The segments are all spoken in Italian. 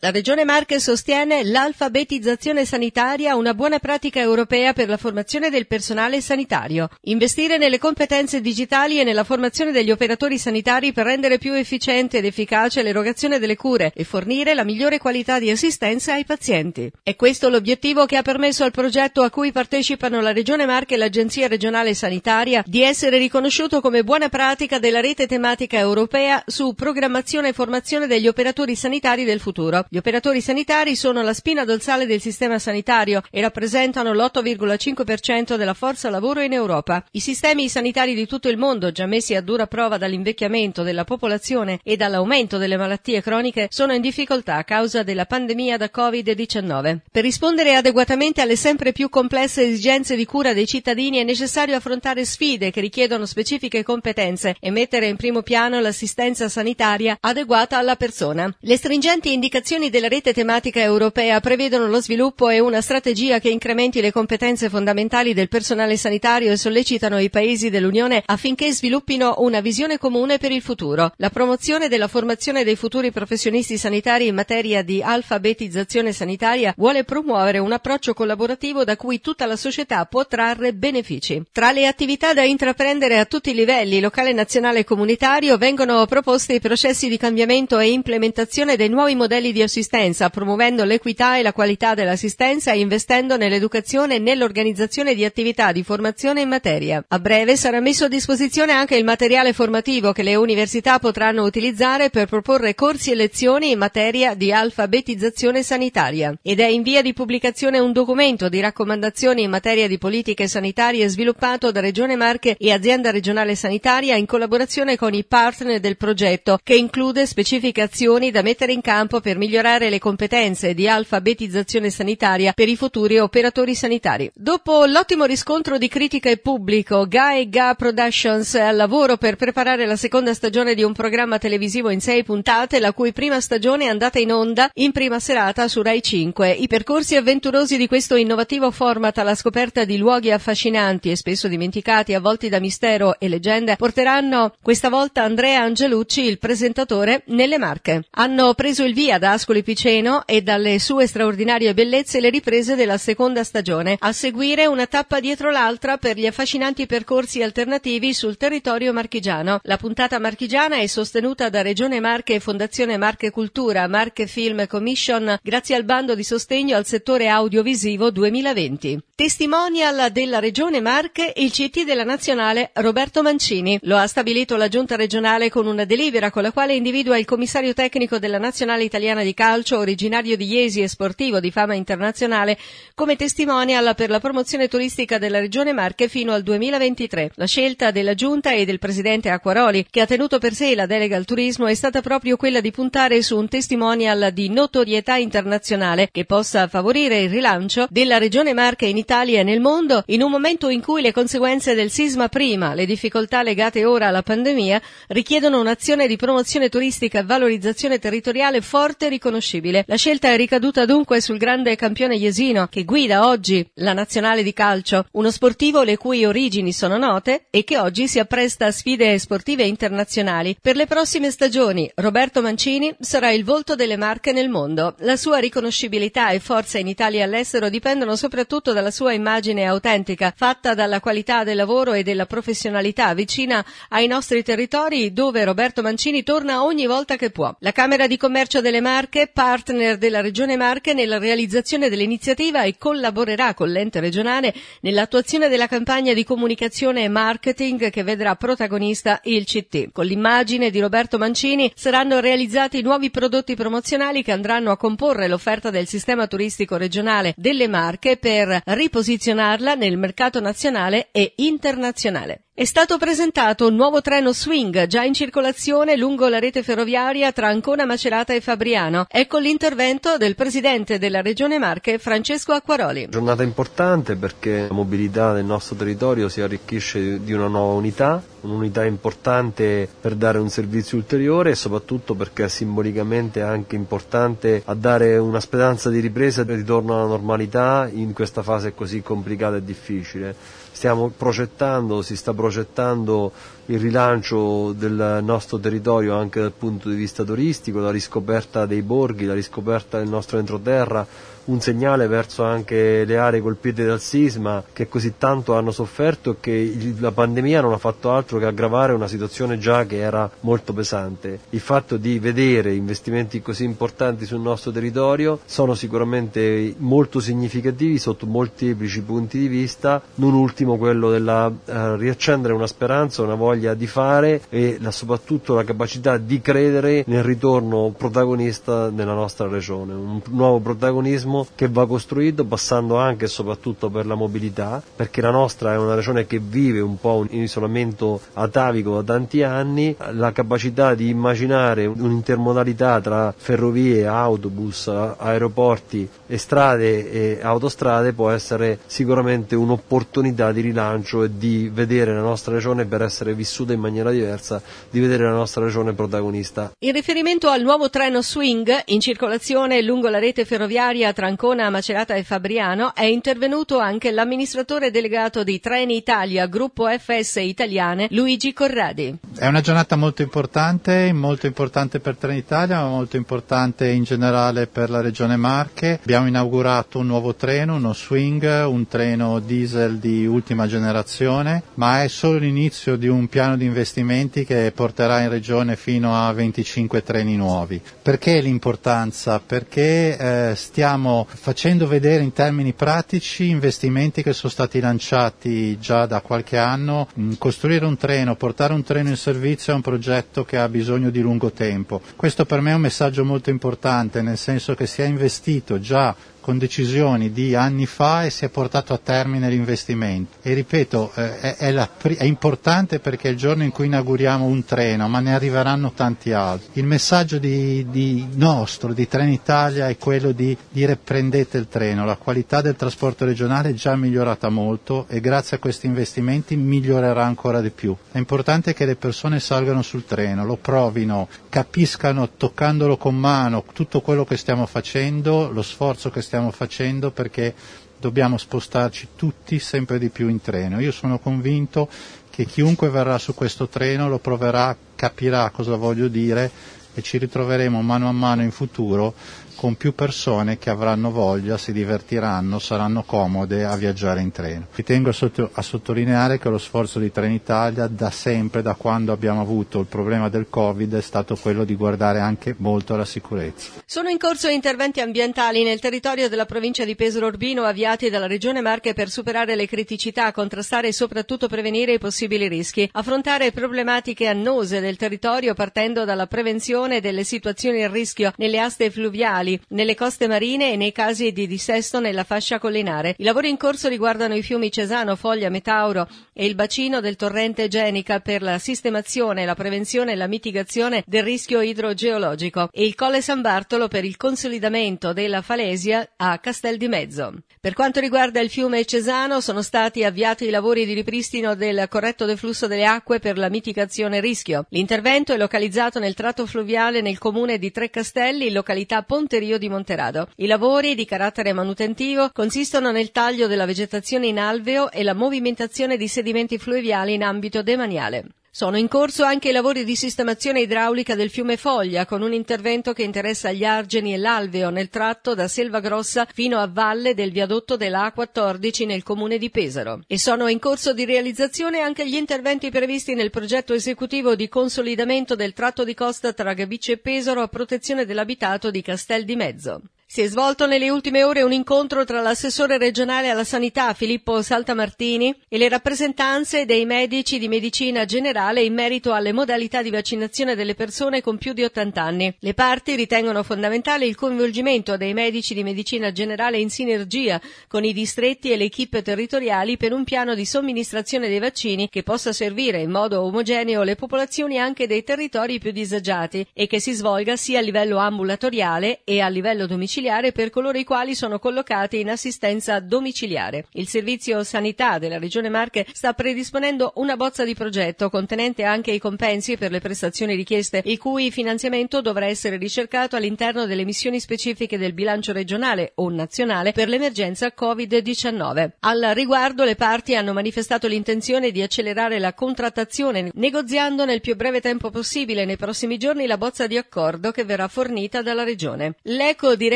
La Regione Marche sostiene l'alfabetizzazione sanitaria, una buona pratica europea per la formazione del personale sanitario. Investire nelle competenze digitali e nella formazione degli operatori sanitari per rendere più efficiente ed efficace l'erogazione delle cure e fornire la migliore qualità di assistenza ai pazienti. È questo l'obiettivo che ha permesso al progetto a cui partecipano la Regione Marche e l'Agenzia regionale sanitaria di essere riconosciuto come buona pratica della rete tematica europea su programmazione e formazione degli operatori sanitari del futuro. Gli operatori sanitari sono la spina dorsale del sistema sanitario e rappresentano l'8,5% della forza lavoro in Europa. I sistemi sanitari di tutto il mondo, già messi a dura prova dall'invecchiamento della popolazione e dall'aumento delle malattie croniche, sono in difficoltà a causa della pandemia da Covid-19. Per rispondere adeguatamente alle sempre più complesse esigenze di cura dei cittadini è necessario affrontare sfide che richiedono specifiche competenze e mettere in primo piano l'assistenza sanitaria adeguata alla persona. Le stringenti indicazioni indicazioni della rete tematica europea prevedono lo sviluppo e una strategia che incrementi le competenze fondamentali del personale sanitario e sollecitano i paesi dell'Unione affinché sviluppino una visione comune per il futuro. La promozione della formazione dei futuri professionisti sanitari in materia di alfabetizzazione sanitaria vuole promuovere un approccio collaborativo da cui tutta la società può trarre benefici. Tra le attività da intraprendere a tutti i livelli, locale, nazionale e comunitario, vengono proposti i processi di cambiamento e implementazione dei nuovi modelli di assistenza, promuovendo l'equità e la qualità dell'assistenza e investendo nell'educazione e nell'organizzazione di attività di formazione in materia. A breve sarà messo a disposizione anche il materiale formativo che le università potranno utilizzare per proporre corsi e lezioni in materia di alfabetizzazione sanitaria. Ed è in via di pubblicazione un documento di raccomandazioni in materia di politiche sanitarie sviluppato da Regione Marche e Azienda Regionale Sanitaria in collaborazione con i partner del progetto, che include specifiche azioni da mettere in campo per migliorare migliorare le competenze di alfabetizzazione sanitaria per i futuri operatori sanitari. Dopo l'ottimo riscontro di critica e pubblico, Ga e Ga Productions è al lavoro per preparare la seconda stagione di un programma televisivo in sei puntate, la cui prima stagione è andata in onda in prima serata su Rai 5. I percorsi avventurosi di questo innovativo format alla scoperta di luoghi affascinanti e spesso dimenticati, avvolti da mistero e leggende, porteranno questa volta Andrea Angelucci, il presentatore, nelle Marche. Hanno preso il via da Ascoli Ascoli Piceno e dalle sue straordinarie bellezze le riprese della seconda stagione. A seguire una tappa dietro l'altra per gli affascinanti percorsi alternativi sul territorio marchigiano. La puntata marchigiana è sostenuta da Regione Marche e Fondazione Marche Cultura, Marche Film Commission, grazie al bando di sostegno al settore audiovisivo 2020. Testimonial della Regione Marche il CT della Nazionale Roberto Mancini. Lo ha stabilito la Giunta regionale con una delibera con la quale individua il commissario tecnico della Nazionale Italiana di calcio, originario di Iesi e sportivo di fama internazionale, come testimonial per la promozione turistica della Regione Marche fino al 2023. La scelta della Giunta e del Presidente Acquaroli, che ha tenuto per sé la delega al turismo, è stata proprio quella di puntare su un testimonial di notorietà internazionale che possa favorire il rilancio della Regione Marche in Italia e nel mondo in un momento in cui le conseguenze del sisma prima, le difficoltà legate ora alla pandemia, richiedono un'azione di promozione turistica e valorizzazione territoriale forte e riconosciuta riconoscibile. La scelta è ricaduta dunque sul grande campione Iesino che guida oggi la nazionale di calcio, uno sportivo le cui origini sono note e che oggi si appresta a sfide sportive internazionali. Per le prossime stagioni Roberto Mancini sarà il volto delle marche nel mondo. La sua riconoscibilità e forza in Italia e all'estero dipendono soprattutto dalla sua immagine autentica, fatta dalla qualità del lavoro e della professionalità vicina ai nostri territori dove Roberto Mancini torna ogni volta che può. La Camera di Commercio delle Marche Marche, partner della Regione Marche nella realizzazione dell'iniziativa e collaborerà con l'ente regionale nell'attuazione della campagna di comunicazione e marketing che vedrà protagonista il CT. Con l'immagine di Roberto Mancini saranno realizzati nuovi prodotti promozionali che andranno a comporre l'offerta del sistema turistico regionale delle Marche per riposizionarla nel mercato nazionale e internazionale. È stato presentato un nuovo treno Swing già in circolazione lungo la rete ferroviaria tra Ancona Macerata e Fabriano. Ecco l'intervento del presidente della Regione Marche, Francesco Acquaroli. Giornata importante perché la mobilità del nostro territorio si arricchisce di una nuova unità, un'unità importante per dare un servizio ulteriore e soprattutto perché è simbolicamente anche importante a dare una speranza di ripresa e di ritorno alla normalità in questa fase così complicata e difficile stiamo progettando, si sta progettando il rilancio del nostro territorio anche dal punto di vista turistico, la riscoperta dei borghi, la riscoperta del nostro entroterra, un segnale verso anche le aree colpite dal sisma che così tanto hanno sofferto e che la pandemia non ha fatto altro che aggravare una situazione già che era molto pesante. Il fatto di vedere investimenti così importanti sul nostro territorio sono sicuramente molto significativi sotto molteplici punti di vista, non ultimo quello della uh, riaccendere una speranza, una voglia di fare e la, soprattutto la capacità di credere nel ritorno protagonista nella nostra regione, un nuovo protagonismo che va costruito passando anche e soprattutto per la mobilità, perché la nostra è una regione che vive un po' in isolamento atavico da tanti anni, la capacità di immaginare un'intermodalità tra ferrovie, autobus, aeroporti e strade e autostrade può essere sicuramente un'opportunità di rilancio e di vedere la nostra regione per essere vissuta in maniera diversa, di vedere la nostra regione protagonista. In riferimento al nuovo treno Swing in circolazione lungo la rete ferroviaria tra Ancona, Macerata e Fabriano è intervenuto anche l'amministratore delegato di Treni Italia, gruppo FS Italiane, Luigi Corradi. È una giornata molto importante, molto importante per Trenitalia, ma molto importante in generale per la regione Marche. Abbiamo inaugurato un nuovo treno, uno swing, un treno diesel di ultima generazione, ma è solo l'inizio di un piano di investimenti che porterà in regione fino a 25 treni nuovi. Perché l'importanza? Perché eh, stiamo facendo vedere in termini pratici investimenti che sono stati lanciati già da qualche anno. Mm, costruire un treno, portare un treno in servizio è un progetto che ha bisogno di lungo tempo. Questo per me è un messaggio molto importante, nel senso che si è investito già con decisioni di anni fa e si è portato a termine l'investimento. E ripeto, eh, è, è, la, è, importante perché è il giorno in cui inauguriamo un treno, ma ne arriveranno tanti altri. Il messaggio di, di nostro, di Trenitalia, è quello di dire prendete il treno. La qualità del trasporto regionale è già migliorata molto e grazie a questi investimenti migliorerà ancora di più. È importante che le persone salgano sul treno, lo provino, capiscano toccandolo con mano tutto quello che stiamo facendo, lo sforzo che stiamo stiamo facendo perché dobbiamo spostarci tutti sempre di più in treno. Io sono convinto che chiunque verrà su questo treno lo proverà, capirà cosa voglio dire e ci ritroveremo mano a mano in futuro con più persone che avranno voglia, si divertiranno, saranno comode a viaggiare in treno. Ci tengo a, sotto- a sottolineare che lo sforzo di Trenitalia da sempre, da quando abbiamo avuto il problema del Covid, è stato quello di guardare anche molto alla sicurezza. Sono in corso interventi ambientali nel territorio della provincia di Pesaro Urbino avviati dalla Regione Marche per superare le criticità, contrastare e soprattutto prevenire i possibili rischi, affrontare problematiche annose del territorio partendo dalla prevenzione delle situazioni a rischio nelle aste fluviali fluviali, nelle coste marine e nei casi di dissesto nella fascia collinare. I lavori in corso riguardano i fiumi Cesano, Foglia, Metauro e il bacino del torrente Genica per la sistemazione, la prevenzione e la mitigazione del rischio idrogeologico e il Colle San Bartolo per il consolidamento della falesia a Castel di Mezzo. Per quanto riguarda il fiume Cesano sono stati avviati i lavori di ripristino del corretto deflusso delle acque per la mitigazione rischio. L'intervento è localizzato nel tratto fluviale nel comune di Tre Castelli, località Ponte Rio di Monterado. I lavori di carattere manutentivo consistono nel taglio della vegetazione in alveo e la movimentazione di sedimenti fluviali in ambito demaniale. Sono in corso anche i lavori di sistemazione idraulica del fiume Foglia, con un intervento che interessa gli argeni e l'alveo nel tratto da Selva Grossa fino a valle del viadotto della A14 nel comune di Pesaro. E sono in corso di realizzazione anche gli interventi previsti nel progetto esecutivo di consolidamento del tratto di costa tra Gavice e Pesaro a protezione dell'abitato di Castel di Mezzo. Si è svolto nelle ultime ore un incontro tra l'assessore regionale alla sanità Filippo Saltamartini e le rappresentanze dei medici di medicina generale in merito alle modalità di vaccinazione delle persone con più di 80 anni. Le parti ritengono fondamentale il coinvolgimento dei medici di medicina generale in sinergia con i distretti e le equip territoriali per un piano di somministrazione dei vaccini che possa servire in modo omogeneo le popolazioni anche dei territori più disagiati e che si svolga sia a livello ambulatoriale e a livello domiciliare domiciliare per coloro i quali sono collocati in assistenza domiciliare. Il Servizio Sanità della Regione Marche sta predisponendo una bozza di progetto contenente anche i compensi per le prestazioni richieste, il cui finanziamento dovrà essere ricercato all'interno delle missioni specifiche del bilancio regionale o nazionale per l'emergenza Covid-19. Al riguardo le parti hanno manifestato l'intenzione di accelerare la contrattazione negoziando nel più breve tempo possibile nei prossimi giorni la bozza di accordo che verrà fornita dalla Regione. L'Eco di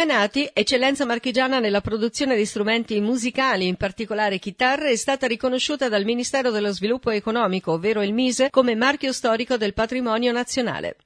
Recanati, eccellenza marchigiana nella produzione di strumenti musicali, in particolare chitarre, è stata riconosciuta dal Ministero dello Sviluppo Economico, ovvero il MISE, come marchio storico del patrimonio nazionale.